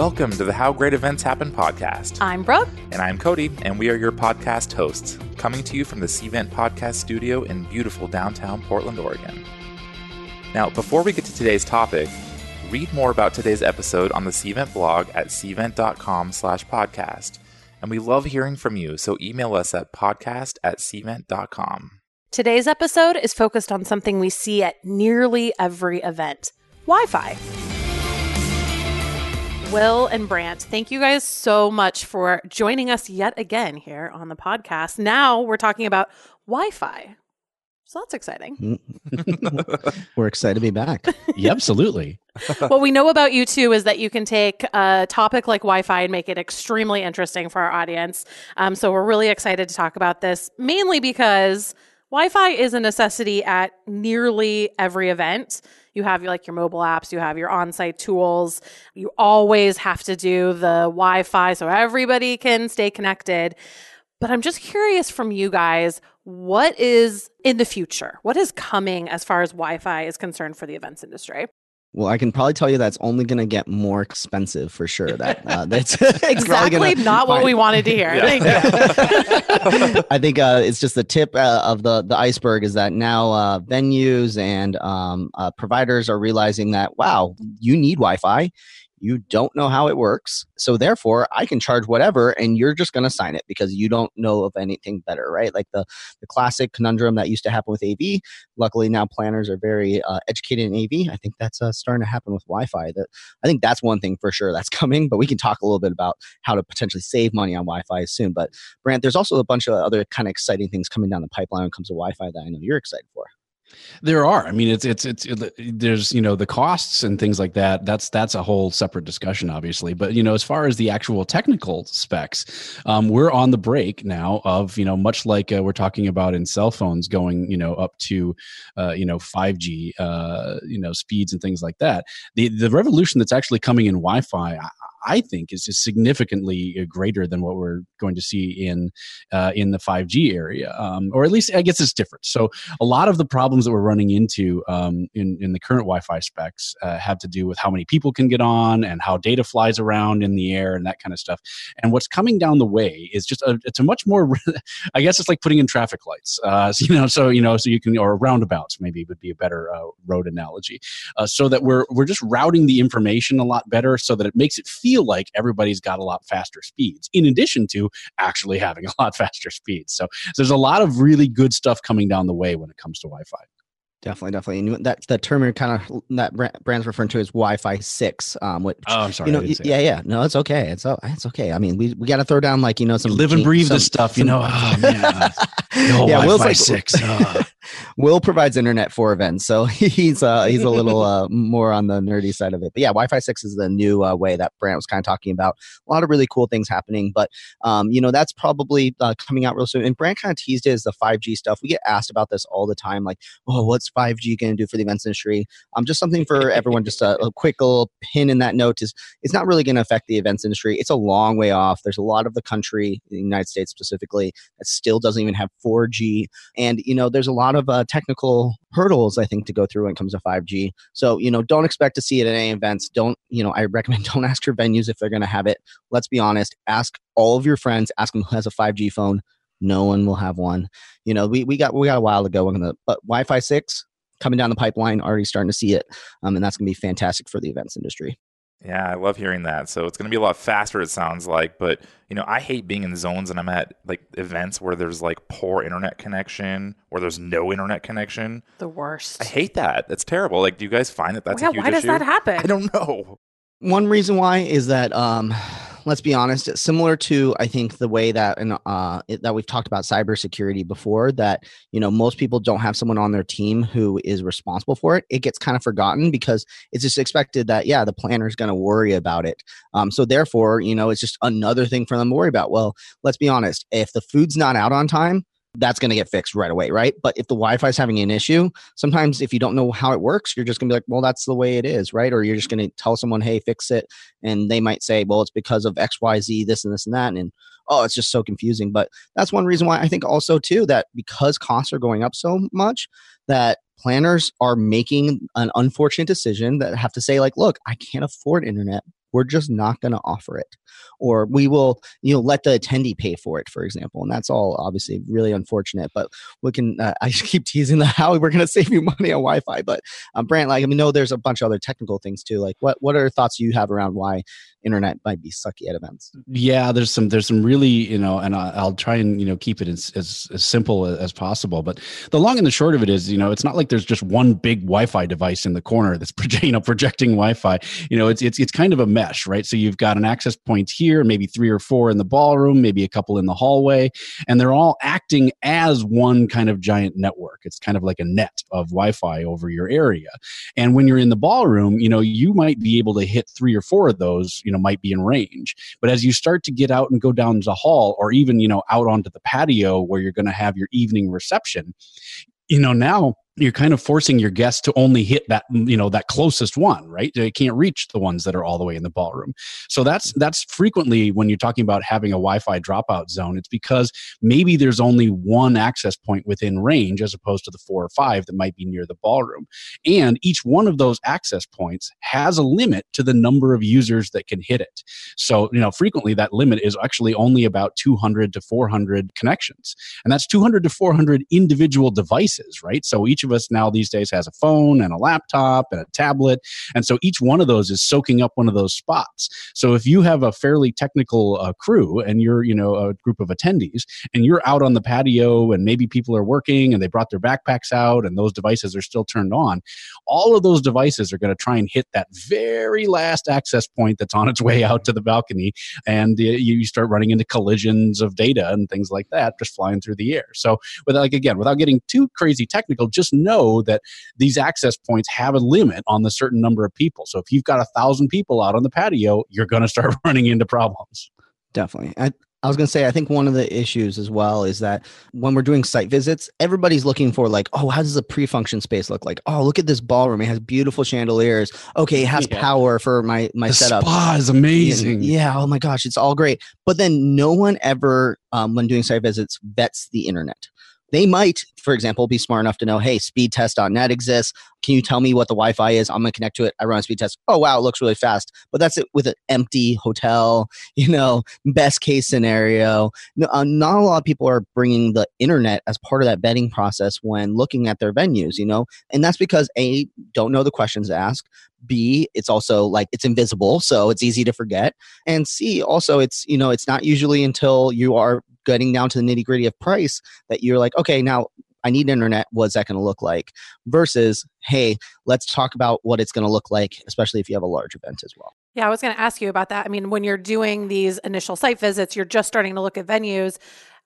Welcome to the How Great Events Happen podcast. I'm Brooke. And I'm Cody, and we are your podcast hosts, coming to you from the Cvent Podcast Studio in beautiful downtown Portland, Oregon. Now, before we get to today's topic, read more about today's episode on the Cvent blog at cvent.com slash podcast. And we love hearing from you, so email us at podcast at cvent.com. Today's episode is focused on something we see at nearly every event Wi Fi. Will and Brandt, thank you guys so much for joining us yet again here on the podcast. Now we're talking about Wi Fi. So that's exciting. we're excited to be back. yeah, absolutely. what we know about you too is that you can take a topic like Wi Fi and make it extremely interesting for our audience. Um, so we're really excited to talk about this, mainly because Wi Fi is a necessity at nearly every event. You have like your mobile apps, you have your on site tools. You always have to do the Wi Fi so everybody can stay connected. But I'm just curious from you guys what is in the future? What is coming as far as Wi Fi is concerned for the events industry? Well, I can probably tell you that's only going to get more expensive for sure. That uh, that's exactly not what we wanted to hear. Yeah. I think uh, it's just the tip uh, of the the iceberg is that now uh, venues and um, uh, providers are realizing that wow, you need Wi-Fi you don't know how it works. So therefore, I can charge whatever and you're just going to sign it because you don't know of anything better, right? Like the, the classic conundrum that used to happen with AV. Luckily, now planners are very uh, educated in AV. I think that's uh, starting to happen with Wi Fi. That I think that's one thing for sure that's coming, but we can talk a little bit about how to potentially save money on Wi Fi soon. But Brandt, there's also a bunch of other kind of exciting things coming down the pipeline when it comes to Wi Fi that I know you're excited for. There are. I mean, it's it's it's it, there's you know the costs and things like that. That's that's a whole separate discussion, obviously. But you know, as far as the actual technical specs, um, we're on the break now of you know much like uh, we're talking about in cell phones going you know up to uh, you know 5G uh, you know speeds and things like that. The the revolution that's actually coming in Wi-Fi, I think is just significantly uh, greater than what we're going to see in uh, in the 5G area, um, or at least I guess it's different. So a lot of the problems that we're running into um, in in the current Wi-Fi specs uh, have to do with how many people can get on and how data flies around in the air and that kind of stuff. And what's coming down the way is just a, it's a much more I guess it's like putting in traffic lights, uh, so, you know, so you know, so you can or roundabouts maybe would be a better uh, road analogy, uh, so that we're we're just routing the information a lot better, so that it makes it feel feel like everybody's got a lot faster speeds, in addition to actually having a lot faster speeds. So, so there's a lot of really good stuff coming down the way when it comes to Wi Fi. Definitely, definitely. And that that term you're kind of that Brandt's referring to is Wi-Fi six. Um, which, oh, I'm sorry. You know, yeah, that. yeah. No, it's okay. It's it's okay. I mean, we, we got to throw down like you know some you live and breathe some, this stuff. Some, you know, oh man, no yeah, Wi-Fi like, six. Oh. Will provides internet for events, so he's uh he's a little uh more on the nerdy side of it. But yeah, Wi-Fi six is the new uh, way that Brandt was kind of talking about. A lot of really cool things happening, but um, you know, that's probably uh, coming out real soon. And Brandt kind of teased it as the 5G stuff. We get asked about this all the time, like, oh, what's 5G going to do for the events industry? Um, just something for everyone. Just a, a quick little pin in that note is it's not really going to affect the events industry. It's a long way off. There's a lot of the country, the United States specifically, that still doesn't even have 4G, and you know, there's a lot of uh, technical hurdles I think to go through when it comes to 5G. So you know, don't expect to see it at any events. Don't you know? I recommend don't ask your venues if they're going to have it. Let's be honest. Ask all of your friends. Ask them who has a 5G phone. No one will have one. You know, we, we got we got a while to go. Gonna, but Wi-Fi six coming down the pipeline. Already starting to see it, um, and that's going to be fantastic for the events industry. Yeah, I love hearing that. So it's going to be a lot faster, it sounds like. But, you know, I hate being in zones and I'm at like events where there's like poor internet connection or there's no internet connection. The worst. I hate that. That's terrible. Like, do you guys find that that's well, yeah, Why does issue? that happen? I don't know. One reason why is that um, let's be honest, it's similar to I think the way that and uh, that we've talked about cybersecurity before. That you know most people don't have someone on their team who is responsible for it. It gets kind of forgotten because it's just expected that yeah the planner is going to worry about it. Um, so therefore, you know, it's just another thing for them to worry about. Well, let's be honest, if the food's not out on time, that's going to get fixed right away, right? But if the Wi-Fi is having an issue, sometimes if you don't know how it works, you're just going to be like, well, that's the way it is, right? Or you're just going to tell someone, hey, fix it, and they might say, well, it's because of X, Y, Z, this and this and that, and oh, it's just so confusing. But that's one reason why I think also too that because costs are going up so much, that planners are making an unfortunate decision that have to say like, look, I can't afford internet we're just not going to offer it. Or we will you know let the attendee pay for it for example and that's all obviously really unfortunate but we can uh, i keep teasing the how we're going to save you money on wi-fi but um, brandt like i mean no there's a bunch of other technical things too like what what are thoughts you have around why internet might be sucky at events? Yeah there's some there's some really you know and i'll try and you know keep it as, as, as simple as possible but the long and the short of it is you know it's not like there's just one big wi-fi device in the corner that's you know projecting wi-fi. You know it's it's, it's kind of a mesh right? So you've got an access point here maybe three or four in the ballroom maybe a couple in the hallway and they're all acting as one kind of giant network. It's kind of like a net of wi-fi over your area. And when you're in the ballroom you know you might be able to hit three or four of those you know might be in range. But as you start to get out and go down the hall or even you know out onto the patio where you're going to have your evening reception you know now you're kind of forcing your guests to only hit that you know that closest one right? They can't reach the ones that are all the way in the ballroom. So that's that's frequently when you're talking about having a wi-fi dropout zone it's because maybe there's only one access point within range as opposed to the four or five that might be near the ballroom. And each one of those access points has a limit to the number of users that can hit it. So you know frequently that limit is actually only about 200 to 400 connections. And that's 200 to 400 individual devices right? So each of of us now these days has a phone and a laptop and a tablet. And so each one of those is soaking up one of those spots. So if you have a fairly technical uh, crew and you're, you know, a group of attendees and you're out on the patio and maybe people are working and they brought their backpacks out and those devices are still turned on, all of those devices are going to try and hit that very last access point that's on its way out to the balcony. And uh, you start running into collisions of data and things like that just flying through the air. So, with like again, without getting too crazy technical, just know that these access points have a limit on the certain number of people. So if you've got a thousand people out on the patio, you're going to start running into problems. Definitely. I, I was going to say, I think one of the issues as well is that when we're doing site visits, everybody's looking for like, oh, how does a pre-function space look like? Oh, look at this ballroom; it has beautiful chandeliers. Okay, it has yeah. power for my my the setup. Spa is amazing. Yeah. Oh my gosh, it's all great. But then no one ever, um, when doing site visits, vets the internet. They might, for example, be smart enough to know, hey, speedtest.net exists. Can you tell me what the Wi Fi is? I'm going to connect to it. I run a speed test. Oh, wow, it looks really fast. But that's it with an empty hotel, you know, best case scenario. No, uh, not a lot of people are bringing the internet as part of that vetting process when looking at their venues, you know, and that's because A, don't know the questions to ask. B, it's also like it's invisible, so it's easy to forget. And C, also it's, you know, it's not usually until you are getting down to the nitty gritty of price that you're like, okay, now I need internet. What's that going to look like? Versus, hey, let's talk about what it's going to look like, especially if you have a large event as well. Yeah, I was going to ask you about that. I mean, when you're doing these initial site visits, you're just starting to look at venues.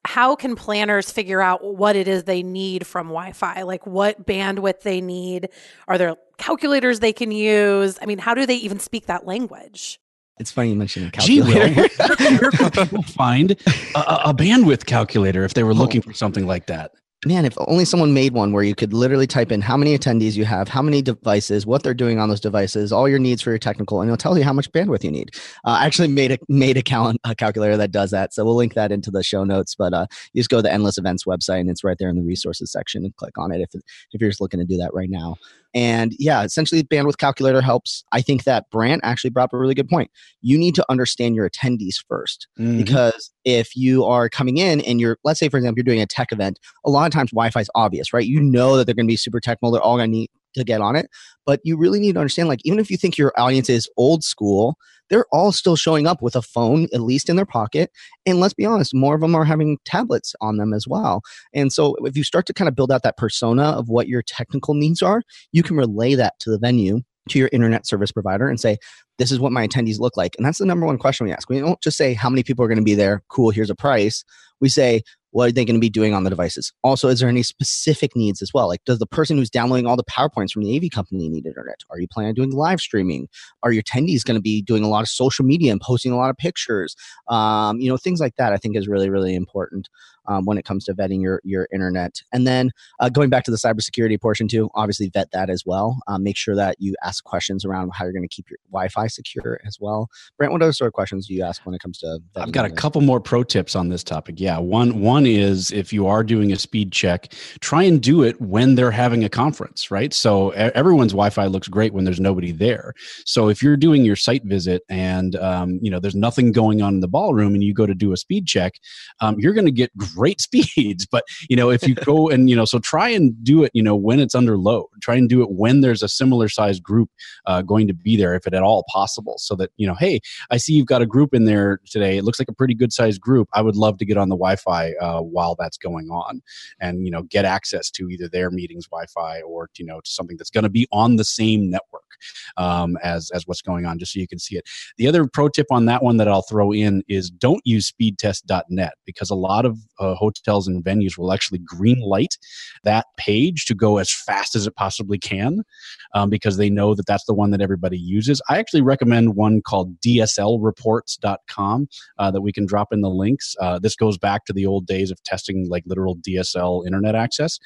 How can planners figure out what it is they need from Wi Fi? Like what bandwidth they need? Are there calculators they can use? I mean, how do they even speak that language? It's funny you mentioned a calculator. Gee, Will, where could people find a, a, bandwidth calculator if they were oh. looking for something like that? Man, if only someone made one where you could literally type in how many attendees you have, how many devices, what they're doing on those devices, all your needs for your technical, and it'll tell you how much bandwidth you need. Uh, I actually made a made a, cal- a, calculator that does that, so we'll link that into the show notes. But uh, you just go to the Endless Events website, and it's right there in the resources section, and click on it if if you're just looking to do that right now. And yeah, essentially, bandwidth calculator helps. I think that Brandt actually brought up a really good point. You need to understand your attendees 1st mm-hmm. because if you are coming in and you're, let's say, for example, you're doing a tech event, a lot of times Wi Fi is obvious, right? You know that they're going to be super technical, they're all going to need to get on it. But you really need to understand, like, even if you think your audience is old school, they're all still showing up with a phone, at least in their pocket. And let's be honest, more of them are having tablets on them as well. And so if you start to kind of build out that persona of what your technical needs are, you can relay that to the venue to your internet service provider and say, this is what my attendees look like. And that's the number one question we ask. We don't just say how many people are going to be there. Cool, here's a price. We say, what are they going to be doing on the devices? Also, is there any specific needs as well? Like, does the person who's downloading all the PowerPoints from the AV company need internet? Are you planning on doing live streaming? Are your attendees going to be doing a lot of social media and posting a lot of pictures? Um, you know, things like that I think is really, really important. um, when it comes to vetting your your internet. And then uh, going back to the cybersecurity portion too, obviously vet that as well. Um, make sure that you ask questions around how you're going to keep your Wi-Fi secure as well. Brent, what other sort of questions do you ask when it comes to? I've got a couple more pro tips on this topic. Yeah, one one is if you are doing a speed check, try and do it when they're having a conference, right? So everyone's Wi-Fi looks great when there's nobody there. So if you're doing your site visit and um, you know there's nothing going on in the ballroom and you go to do a speed check, um, you're going to get great speeds. But you know if you go and you know so try and do it you know when it's under load. Try and do it when there's a similar sized group uh, going to be there if it at all possible. So that you know, hey, I see you've got a group in there today. It looks like a pretty good sized group. I would love to get on the Wi-Fi uh, Uh, while that's going on, and you know get access to either their meetings Wi-Fi or you know to something that's going to be on the same network um, as as what's going on, just so you can see it. The other pro tip on that one that I'll throw in is don't use speedtest.net because a lot of uh, hotels and venues will actually green light that page to go as fast as it possibly can um, because they know that that's the one that everybody uses. I actually recommend one called DSLreports.com uh, that we can drop in the links. Uh, this goes back to the old days of testing like literal DSL internet access.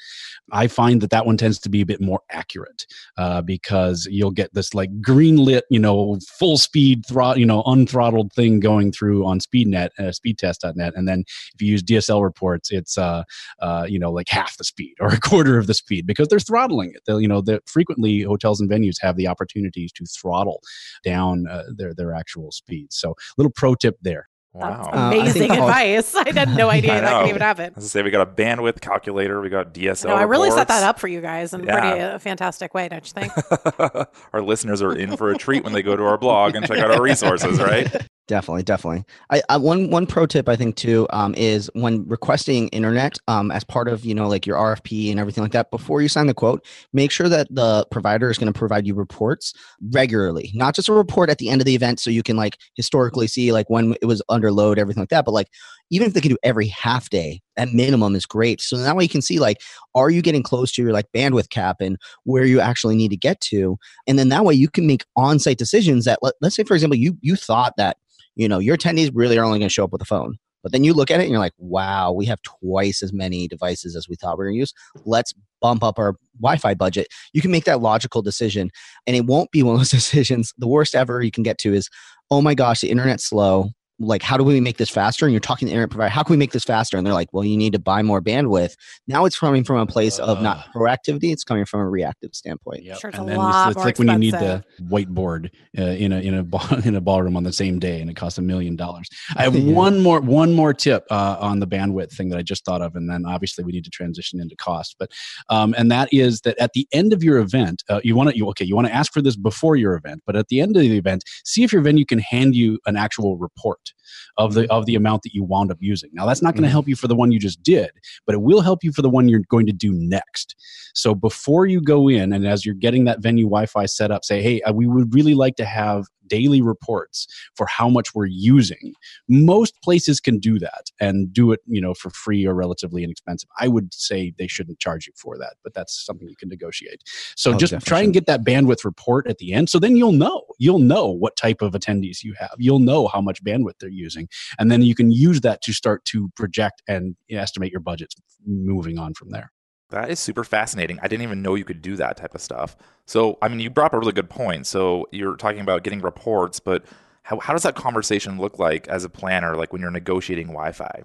I find that that one tends to be a bit more accurate uh, because you'll get this like green lit, you know, full speed throttle, you know, unthrottled thing going through on SpeedNet, uh, speedtest.net. And then if you use DSL reports, it's, uh, uh, you know, like half the speed or a quarter of the speed because they're throttling it. They'll, you know, that frequently hotels and venues have the opportunities to throttle down uh, their, their actual speed. So little pro tip there. Wow. That's amazing uh, advice. I had no idea that could even happen. As I say, we got a bandwidth calculator, we got DSL. No, I really set that up for you guys in yeah. pretty a uh, fantastic way, don't you think? our listeners are in for a treat when they go to our blog and check out our resources, right? Definitely, definitely. I, I, one one pro tip I think too um, is when requesting internet um, as part of you know like your RFP and everything like that. Before you sign the quote, make sure that the provider is going to provide you reports regularly, not just a report at the end of the event so you can like historically see like when it was under load, everything like that. But like even if they can do every half day at minimum is great. So that way you can see like are you getting close to your like bandwidth cap and where you actually need to get to, and then that way you can make on site decisions that let, let's say for example you you thought that you know, your attendees really are only going to show up with a phone. But then you look at it and you're like, wow, we have twice as many devices as we thought we were going to use. Let's bump up our Wi Fi budget. You can make that logical decision. And it won't be one of those decisions. The worst ever you can get to is, oh my gosh, the internet's slow like how do we make this faster? And you're talking to the internet provider how can we make this faster? And they're like well you need to buy more bandwidth. Now it's coming from a place uh, of not proactivity it's coming from a reactive standpoint. Yep. sure, it's and then it's, it's like when you need the whiteboard uh, in a in a ball, in a ballroom on the same day and it costs a million dollars. I have yeah. one more one more tip uh, on the bandwidth thing that i just thought of and then obviously we need to transition into cost but um, and that is that at the end of your event uh, you want to you okay you want to ask for this before your event but at the end of the event see if your venue can hand you an actual report of the of the amount that you wound up using. Now that's not going to mm-hmm. help you for the one you just did, but it will help you for the one you're going to do next. So before you go in and as you're getting that venue Wi-Fi set up, say, "Hey, uh, we would really like to have daily reports for how much we're using. Most places can do that and do it, you know, for free or relatively inexpensive. I would say they shouldn't charge you for that, but that's something you can negotiate. So oh, just try and get that bandwidth report at the end. So then you'll know, you'll know what type of attendees you have. You'll know how much bandwidth they're using. And then you can use that to start to project and estimate your budgets moving on from there. That is super fascinating. I didn't even know you could do that type of stuff. So, I mean, you brought up a really good point. So, you're talking about getting reports, but how, how does that conversation look like as a planner, like when you're negotiating Wi Fi?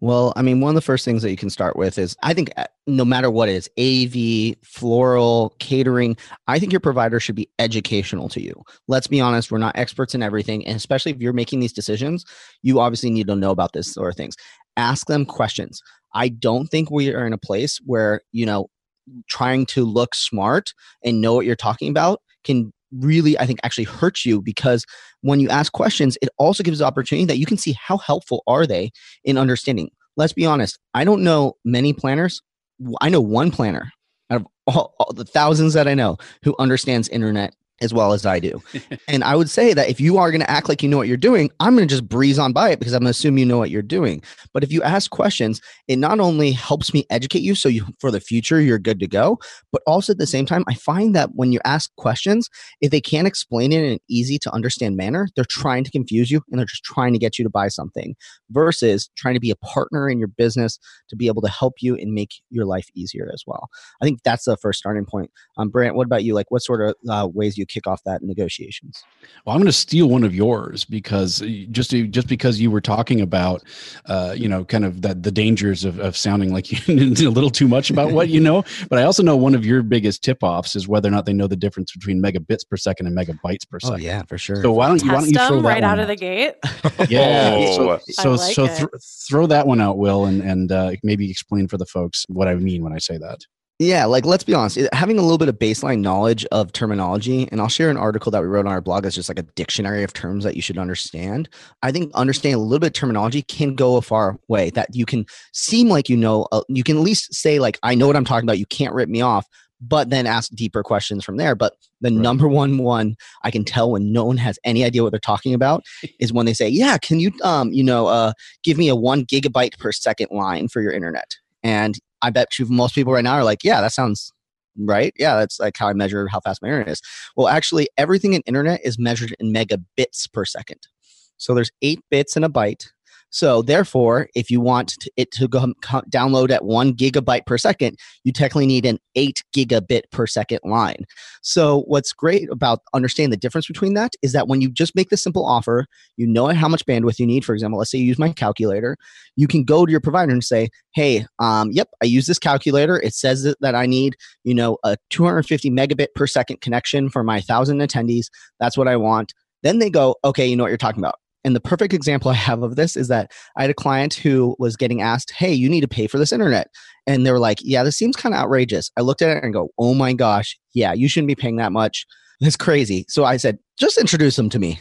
Well, I mean, one of the first things that you can start with is I think uh, no matter what it is AV, floral, catering, I think your provider should be educational to you. Let's be honest, we're not experts in everything. And especially if you're making these decisions, you obviously need to know about this sort of things. Ask them questions. I don't think we are in a place where, you know, trying to look smart and know what you're talking about can really, I think, actually hurts you because when you ask questions, it also gives the opportunity that you can see how helpful are they in understanding. Let's be honest, I don't know many planners. I know one planner out of all, all the thousands that I know who understands internet as well as I do. and I would say that if you are going to act like you know what you're doing, I'm going to just breeze on by it because I'm going to assume you know what you're doing. But if you ask questions, it not only helps me educate you so you for the future you're good to go, but also at the same time I find that when you ask questions, if they can't explain it in an easy to understand manner, they're trying to confuse you and they're just trying to get you to buy something versus trying to be a partner in your business to be able to help you and make your life easier as well. I think that's the first starting point. Um, Brandt, what about you? Like what sort of uh, ways you kick off that negotiations? Well, I'm going to steal one of yours because uh, just to, just because you were talking about, uh, you know, kind of that the dangers of, of sounding like you know a little too much about what you know. But I also know one of your biggest tip offs is whether or not they know the difference between megabits per second and megabytes per oh, second. Oh yeah, for sure. So why don't, you, why don't you throw that right out out of the gate? yeah. Oh. So so, like so th- throw that one out, Will, and and uh, maybe explain for the folks what I mean when I say that. Yeah, like let's be honest, having a little bit of baseline knowledge of terminology, and I'll share an article that we wrote on our blog that's just like a dictionary of terms that you should understand. I think understanding a little bit of terminology can go a far way. That you can seem like you know, uh, you can at least say like, "I know what I'm talking about." You can't rip me off, but then ask deeper questions from there. But the right. number one one I can tell when no one has any idea what they're talking about is when they say, "Yeah, can you um, you know, uh, give me a one gigabyte per second line for your internet?" And I bet you most people right now are like, yeah, that sounds right. Yeah, that's like how I measure how fast my internet is. Well, actually, everything in internet is measured in megabits per second. So there's eight bits in a byte. So therefore, if you want it to go download at one gigabyte per second, you technically need an eight gigabit per second line. So what's great about understanding the difference between that is that when you just make the simple offer, you know how much bandwidth you need. For example, let's say you use my calculator, you can go to your provider and say, "Hey, um, yep, I use this calculator. It says that I need, you know, a 250 megabit per second connection for my thousand attendees. That's what I want." Then they go, "Okay, you know what you're talking about." And the perfect example I have of this is that I had a client who was getting asked, Hey, you need to pay for this internet. And they were like, Yeah, this seems kind of outrageous. I looked at it and go, Oh my gosh, yeah, you shouldn't be paying that much. That's crazy. So I said, Just introduce them to me.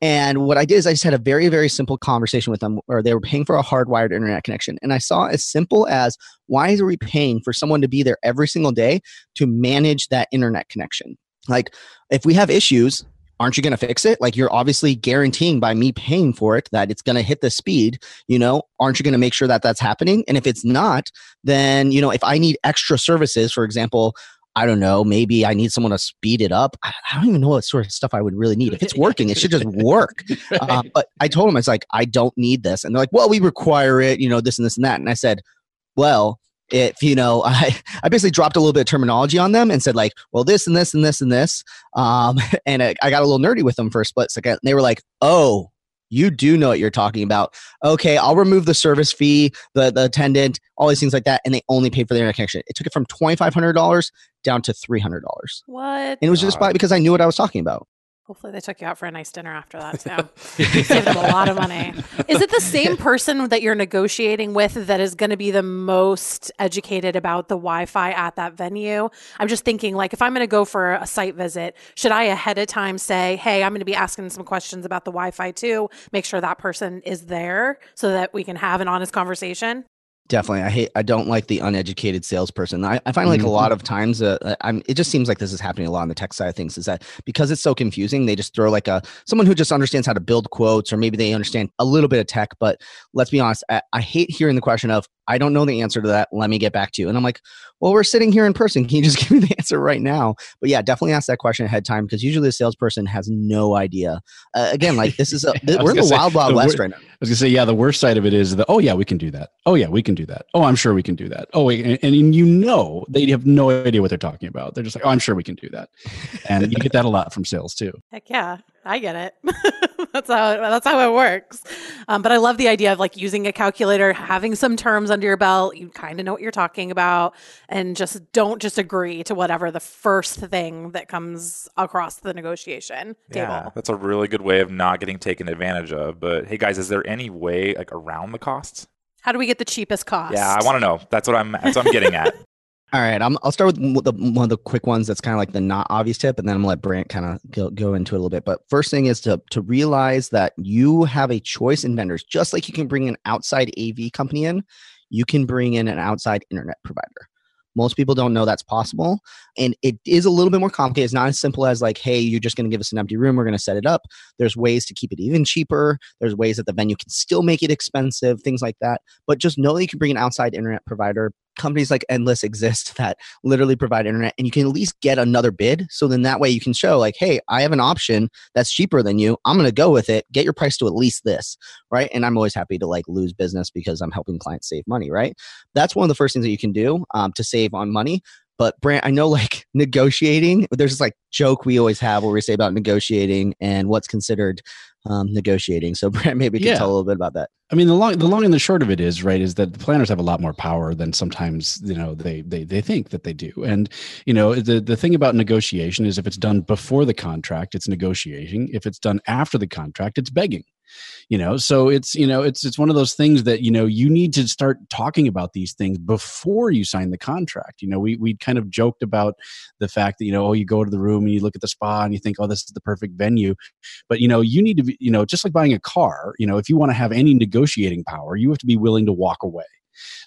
And what I did is I just had a very, very simple conversation with them where they were paying for a hardwired internet connection. And I saw as simple as why are we paying for someone to be there every single day to manage that internet connection? Like, if we have issues, aren't you going to fix it? Like you're obviously guaranteeing by me paying for it that it's going to hit the speed, you know, aren't you going to make sure that that's happening? And if it's not, then, you know, if I need extra services, for example, I don't know, maybe I need someone to speed it up. I, don't even know what sort of stuff I would really need. If it's working, it should just work. right. uh, but I told them, it's like, I don't need this. And they're like, well, we require it, you know, this and this and that. And I said, well, if you know i i basically dropped a little bit of terminology on them and said like well this and this and this and this um and I, I got a little nerdy with them for a split second. They were like oh you do know what you're talking about. Okay i'll remove the service fee the the attendant all these things like that and they only paid for the internet connection it took it from $2500 down to $300 what? And it was just by, because i knew what i was talking about Hopefully, they took you out for a nice dinner after that too. Saved them a lot of money. Is it the same person that you're negotiating with that is going to be the most educated about the Wi-Fi at that venue? I'm just thinking, like, if I'm going to go for a site visit, should I ahead of time say, "Hey, I'm going to be asking some questions about the Wi-Fi too"? Make sure that person is there so that we can have an honest conversation. Definitely, I hate. I don't like the uneducated salesperson. I, I find like mm-hmm. a lot of times, uh, uh, I'm. It just seems like this is happening a lot on the tech side of things. Is that because it's so confusing? They just throw like a someone who just understands how to build quotes, or maybe they understand a little bit of tech. But let's be honest, I, I hate hearing the question of, I don't know the answer to that. Let me get back to you. And I'm like, well, we're sitting here in person. Can you just give me the answer right now? But yeah, definitely ask that question ahead of time because usually the salesperson has no idea. Uh, again, like this is a, we're in the say, wild, wild the west wor- right now. I was gonna say, yeah, the worst side of it is that, oh yeah, we can do that. Oh yeah, we can do that. Oh, I'm sure we can do that. Oh, wait, and, and you know, they have no idea what they're talking about. They're just like, oh, I'm sure we can do that. And you get that a lot from sales too. Heck yeah. I get it. that's how that's how it works. Um, but I love the idea of like using a calculator, having some terms under your belt. You kind of know what you're talking about, and just don't just agree to whatever the first thing that comes across the negotiation table. Yeah, that's a really good way of not getting taken advantage of. But hey, guys, is there any way like around the costs? How do we get the cheapest cost? Yeah, I want to know. That's what I'm. That's what I'm getting at. All right, i will start with the, one of the quick ones that's kind of like the not obvious tip, and then I'm gonna let Brandt kind of go, go into it a little bit. But first thing is to to realize that you have a choice in vendors, just like you can bring an outside AV company in, you can bring in an outside internet provider. Most people don't know that's possible. And it is a little bit more complicated. It's not as simple as like, hey, you're just going to give us an empty room. We're going to set it up. There's ways to keep it even cheaper. There's ways that the venue can still make it expensive, things like that. But just know that you can bring an outside internet provider companies like endless exist that literally provide internet and you can at least get another bid. So then that way you can show like hey i have an option that's cheaper than you. I'm going to go with it. Get your price to at least this right? And i'm always happy to like lose business because i'm helping clients save money right? That's one of the first things that you can do um, to save on money. But Brandt, I know like negotiating, there's this like joke we always have where we say about negotiating and what's considered um, negotiating. So Brandt, maybe you can Yeah. tell a little bit about that. I mean, the long, the long and the short of it is, right, is that the planners have a lot more power than sometimes, you know, they, they, they think that they do. And, you know, the, the thing about negotiation is if it's done before the contract, it's negotiating. If it's done after the contract, it's begging. You know, so it's, you know, it's, it's one of those things that, you know, you need to start talking about these things before you sign the contract. You know, we, we kind of joked about the fact that, you know, oh, you go to the room and you look at the spa and you think, oh, this is the perfect venue. But you know you need to be you know just like buying a car you know if you want to have any negotiating power you have to be willing to walk away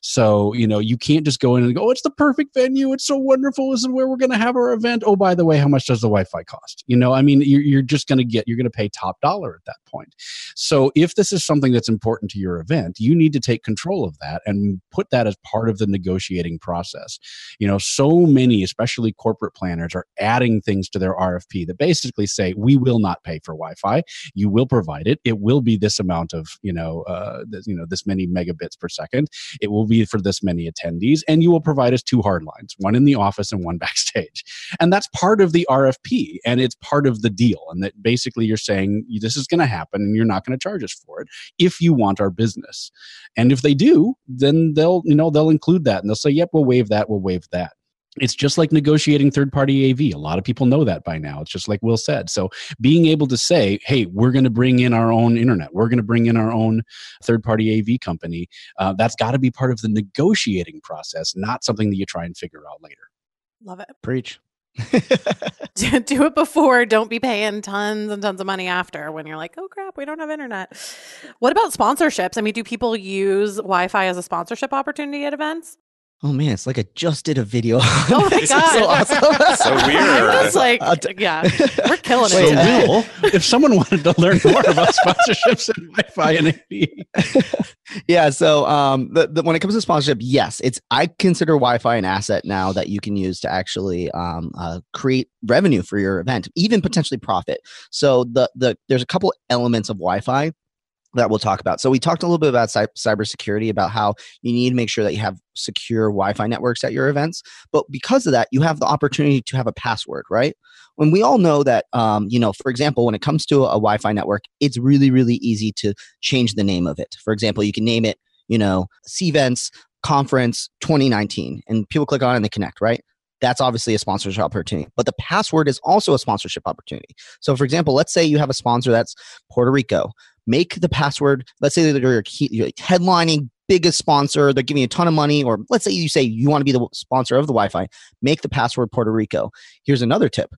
so you know you can't just go in and go oh it's the perfect venue. It's so wonderful. This is where we're going to have our event. Oh by the way how much does the wi-fi cost? You know i mean you're, you're just going to get you're going to pay top dollar at that point. So if this is something that's important to your event you need to take control of that and put that as part of the negotiating process. You know so many especially corporate planners are adding things to their rfp that basically say we will not pay for wi-fi. You will provide it. It will be this amount of you know uh, you know this many megabits per second it will be for this many attendees and you will provide us two hard lines one in the office and one backstage. And that's part of the rfp and it's part of the deal and that basically you're saying this is going to happen and you're not going to charge us for it if you want our business. And if they do then they'll you know they'll include that and they'll say yep we'll waive that we'll waive that it's just like negotiating third party AV. A lot of people know that by now. It's just like Will said. So being able to say, hey, we're going to bring in our own internet, we're going to bring in our own third party AV company, uh, that's got to be part of the negotiating process, not something that you try and figure out later. Love it. Preach. do do it before. Don't be paying tons and tons of money after when you're like, oh crap, we don't have internet. What about sponsorships? I mean, do people use Wi Fi as a sponsorship opportunity at events? Oh man, it's like I just did a video. Oh my This God. so awesome. So weird. I'm just like, yeah, we're killing Wait, it. today. Will, if someone wanted to learn more about sponsorships and Wi Fi and AV, yeah. So, um, the, the, when it comes to sponsorship, yes, it's I consider Wi-Fi an asset now that you can use to actually um, uh, create revenue for your event, even potentially profit. So, the the there's a couple elements of Wi-Fi that we'll talk about. So, we talked a little bit about cy- cybersecurity, about how you need to make sure that you have secure Wi-Fi networks at your events. But because of that, you have the opportunity to have a password, right? When we all know that, um, you know, for example, when it comes to a Wi-Fi network, it's really, really easy to change the name of it. For example, you can name it, you know, Cvents Conference 2019, and people click on it and they connect, right? That's obviously a sponsorship opportunity. But the password is also a sponsorship opportunity. So, for example, let's say you have a sponsor that's Puerto Rico. Make the password, let's say that you're, key, you're headlining biggest sponsor, they're giving you a ton of money, or let's say you say you want to be the sponsor of the Wi Fi, make the password Puerto Rico. Here's another tip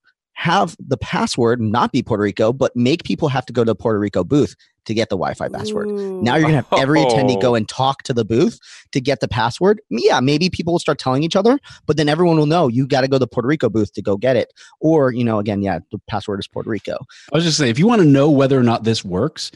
have the password not be Puerto Rico, but make people have to go to the Puerto Rico booth to get the Wi Fi password. Ooh. Now you're gonna have every attendee Oh. go and talk to the booth to get the password. Yeah, maybe people will start telling each other, but then everyone will know you got to go to the Puerto Rico booth to go get it. Or you know, again, yeah, the password is Puerto Rico. I was just saying, if you want to know whether or not this works,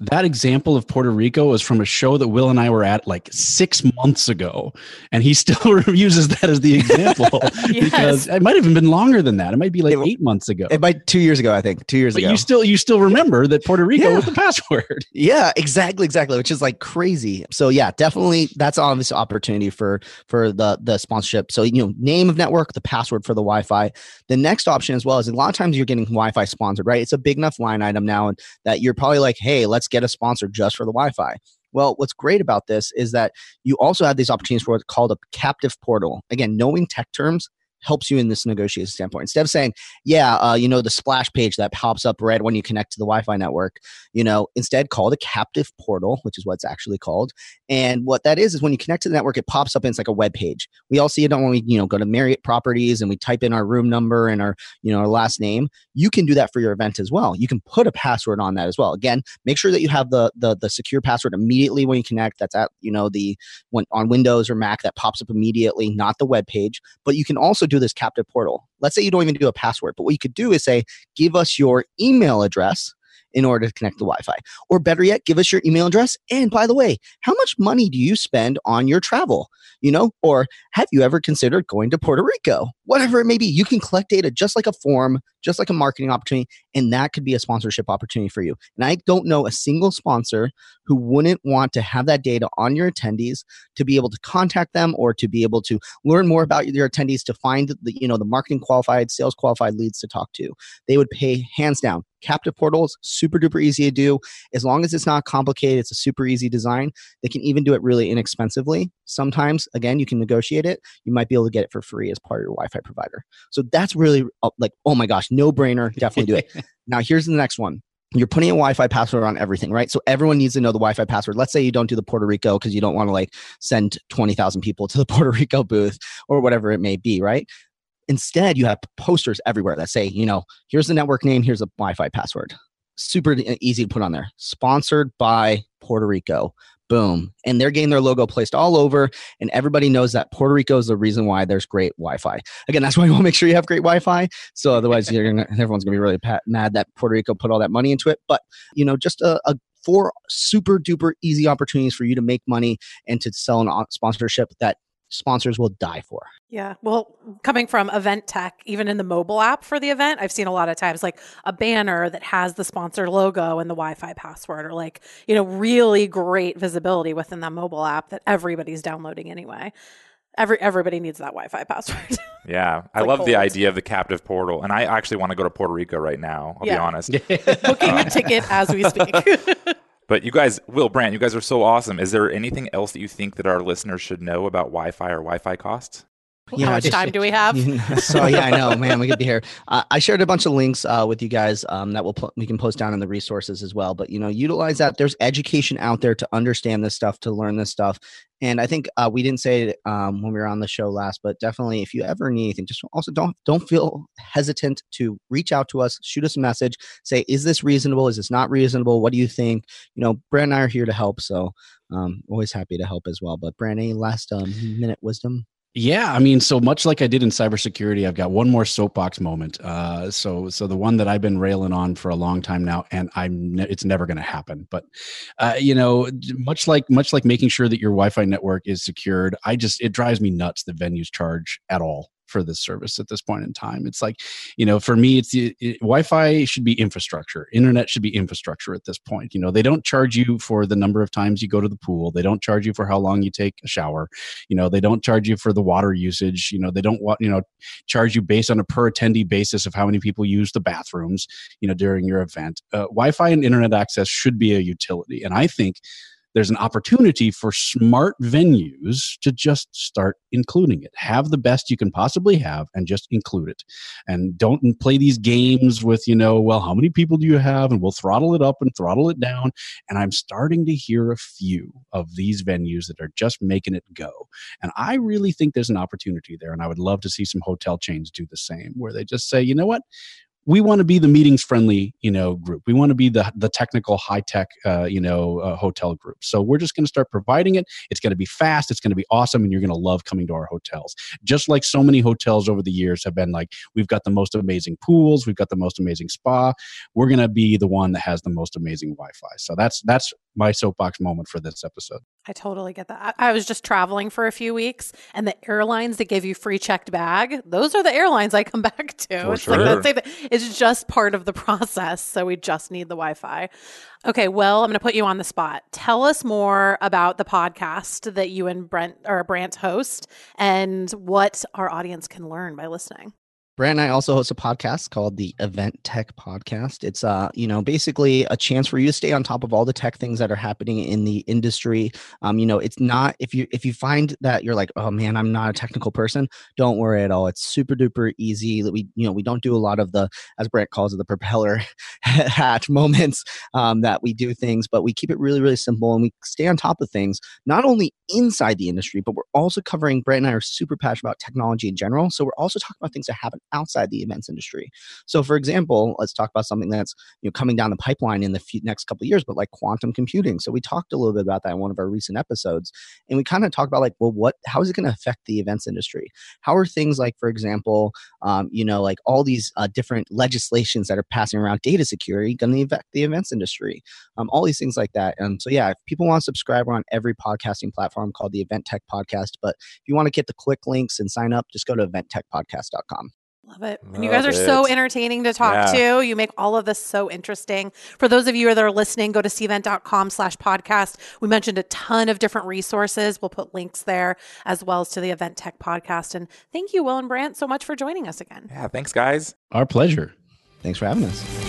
that example of Puerto Rico is from a show that Will and I were at like six months ago, and he still uses that as the example because it might have even been longer than that. It might be like It- eight months ago. It might two years ago, I think, two years but ago. you still you still remember that Puerto Rico Yeah. was the password. Yeah, exactly, exactly, which is like crazy. So yeah, definitely that's obvious opportunity for for the the sponsorship. So you know, name of network, the password for the Wi-Fi. The next option as well is a lot of times you're getting Wi-Fi sponsored, right? It's a big enough line item now and that you're probably like, hey, let's get a sponsor just for the Wi-Fi. Well, what's great about this is that you also have these opportunities for what's called a captive portal. Again, knowing tech terms helps you in this negotiation standpoint. Instead of saying, yeah, uh, you know, the splash page that pops up red when you connect to the Wi Fi network, you know, instead call a captive portal, which is what it's actually called. And what that is, is when you connect to the network, it pops up and it's like a web page. We all see it when we, you know, go to Marriott properties and we type in our room number and our, you know, our last name. You can do that for your event as well. You can put a password on that as well. Again, make sure that you have the the, the secure password immediately when you connect. That's at, you know, the when on Windows or Mac that pops up immediately, not the web page. But you can also do this captive portal. Let's say you don't even do a password, but what you could do is say, give us your email address in order to connect the Wi-Fi. Or better yet, give us your email address. And by the way, how much money do you spend on your travel? You know, or have you ever considered going to Puerto Rico? Whatever it may be, you can collect data just like a form, just like a marketing opportunity, and that could be a sponsorship opportunity for you. And I don't know a single sponsor who wouldn't want to have that data on your attendees to be able to contact them or to be able to learn more about your attendees to find the you know the marketing qualified, sales qualified leads to talk to. They would pay hands down. Captive portals super duper easy to do. As long as it's not complicated it's a super easy design they can even do it really inexpensively. Sometimes again you can negotiate it. You might be able to get it for free as part of your wi-fi provider. So that's really uh, like oh my gosh no brainer definitely do it. Now here's the next one you're putting a Wi-Fi password on everything, right? So everyone needs to know the Wi-Fi password. Let's say you don't do the Puerto Rico because you don't want to like send 20,000 people to the Puerto Rico booth or whatever it may be, right? Instead, you have posters everywhere that say, you know, here's the network name, here's a Wi Fi password. Super easy to put on there. Sponsored by Puerto Rico. Boom. And they're getting their logo placed all over, and everybody knows that Puerto Rico is the reason why there's great Wi Fi. Again, that's why you want to make sure you have great Wi Fi. So otherwise, you're gonna, everyone's going to be really pat, mad that Puerto Rico put all that money into it. But, you know, just a, a four super duper easy opportunities for you to make money and to sell an uh, sponsorship that sponsors will die for. Yeah. Well, coming from event tech, even in the mobile app for the event, I've seen a lot of times like a banner that has the sponsor logo and the Wi Fi password, or like, you know, really great visibility within that mobile app that everybody's downloading anyway. Every, everybody needs that Wi Fi password. Yeah. I like love the idea of the captive portal. And I actually want to go to Puerto Rico right now. I'll yeah. be honest. Booking a ticket as we speak. But you guys, Will Brandt, you guys are so awesome. Is there anything else that you think that our listeners should know about Wi-Fi or Wi-Fi costs? Yeah, How much just, time do we have? so yeah, I know, man. We could be here. Uh, I shared a bunch of links uh, with you guys um, that we'll put, we can post down in the resources as well. But you know, utilize that. There's education out there to understand this stuff, to learn this stuff, and I think uh, we didn't say it um, when we were on the show last, but definitely, if you ever need anything, just also don't don't feel hesitant to reach out to us, shoot us a message, say, is this reasonable? Is this not reasonable? What do you think? You know, Brandt and I are here to help, so um, always happy to help as well. But Brandt, any last um, minute wisdom? Yeah, I mean, so much like I did in cybersecurity, I've got one more soapbox moment. Uh, so, so the one that I've been railing on for a long time now, and I'm ne- it's never going to happen. But, uh, you know, much like much like making sure that your Wi-Fi network is secured, I just it drives me nuts that venues charge at all for this service at this point in time. It's like, you know, for me, it's it, it, Wi-Fi should be infrastructure. Internet should be infrastructure at this point. You know, they don't charge you for the number of times you go to the pool. They don't charge you for how long you take a shower. You know, they don't charge you for the water usage. You know, they don't want you know charge you based on a per attendee basis of how many people use the bathrooms. You know, during your event, uh, Wi-Fi and internet access should be a utility, and I think there's an opportunity for smart venues to just start including it. Have the best you can possibly have and just include it. And don't play these games with, you know, well, how many people do you have? And we'll throttle it up and throttle it down. And I'm starting to hear a few of these venues that are just making it go. And I really think there's an opportunity there. And I would love to see some hotel chains do the same, where they just say, you know what? We want to be the meetings friendly you know group. We want to be the the technical high tech uh, you know uh, hotel group. So we're just going to start providing it. It's going to be fast. It's going to be awesome and you're going to love coming to our hotels. Just like so many hotels over the years have been like we've got the most amazing pools we've got the most amazing spa. We're going to be the one that has the most amazing wi-fi. So that's that's my soapbox moment for this episode I totally get that. I, was just traveling for a few weeks, and the airlines that give you free checked bag, those are the airlines I come back to. For it's sure. like it's just part of the process. So we just need the Wi Fi. Okay, well, I'm going to put you on the spot. Tell us more about the podcast that you and Brent or Brandt host, and what our audience can learn by listening. Brandt and I also host a podcast called the Event Tech Podcast. It's uh, you know, basically a chance for you to stay on top of all the tech things that are happening in the industry. Um, you know, it's not if you if you find that you're like, oh man, I'm not a technical person, don't worry at all. It's super duper easy. We you know we don't do a lot of the as Brandt calls it the propeller hat moments um, that we do things, but we keep it really really simple and we stay on top of things not only inside the industry, but we're also covering. Brandt and I are super passionate about technology in general, so we're also talking about things that happen outside the events industry. So, for example, let's talk about something that's you know coming down the pipeline in the few, next couple of years, but like quantum computing. So, we talked a little bit about that in one of our recent episodes, and we kind of talked about like, well, what, how is it going to affect the events industry? How are things like, for example, um, you know, like all these uh, different legislations that are passing around data security going to affect the events industry? Um, all these things like that. And so, yeah, if people want to subscribe, we're on every podcasting platform called the Event Tech Podcast. But if you want to get the quick links and sign up, just go to eventtechpodcast.com. Love it. and you guys are so entertaining to talk Yeah. to. You make all of this so interesting. For those of you that are listening, go to cvent.com slash podcast. We mentioned a ton of different resources. We'll put links there as well as to the Event Tech podcast. And thank you, Will and Brandt, so much for joining us again. Yeah, thanks, guys. Our pleasure. Thanks for having us.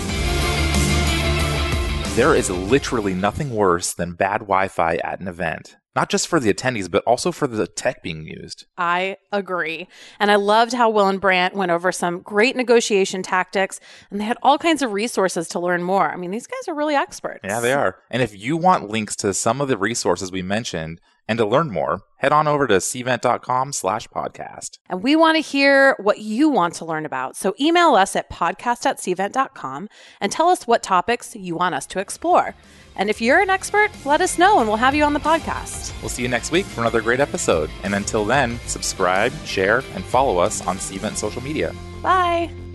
There is literally nothing worse than bad Wi Fi at an event, not just for the attendees, but also for the tech being used. I agree. And I loved how Will and Brandt went over some great negotiation tactics and they had all kinds of resources to learn more. I mean, these guys are really experts. Yeah, they are. And if you want links to some of the resources we mentioned and to learn more, head on over to cvent.com slash podcast. And we want to hear what you want to learn about. So email us at podcast at cvent.com and tell us what topics you want us to explore. And if you're an expert, let us know and we'll have you on the podcast. We'll see you next week for another great episode. And until then, subscribe, share, and follow us on Cvent social media. Bye.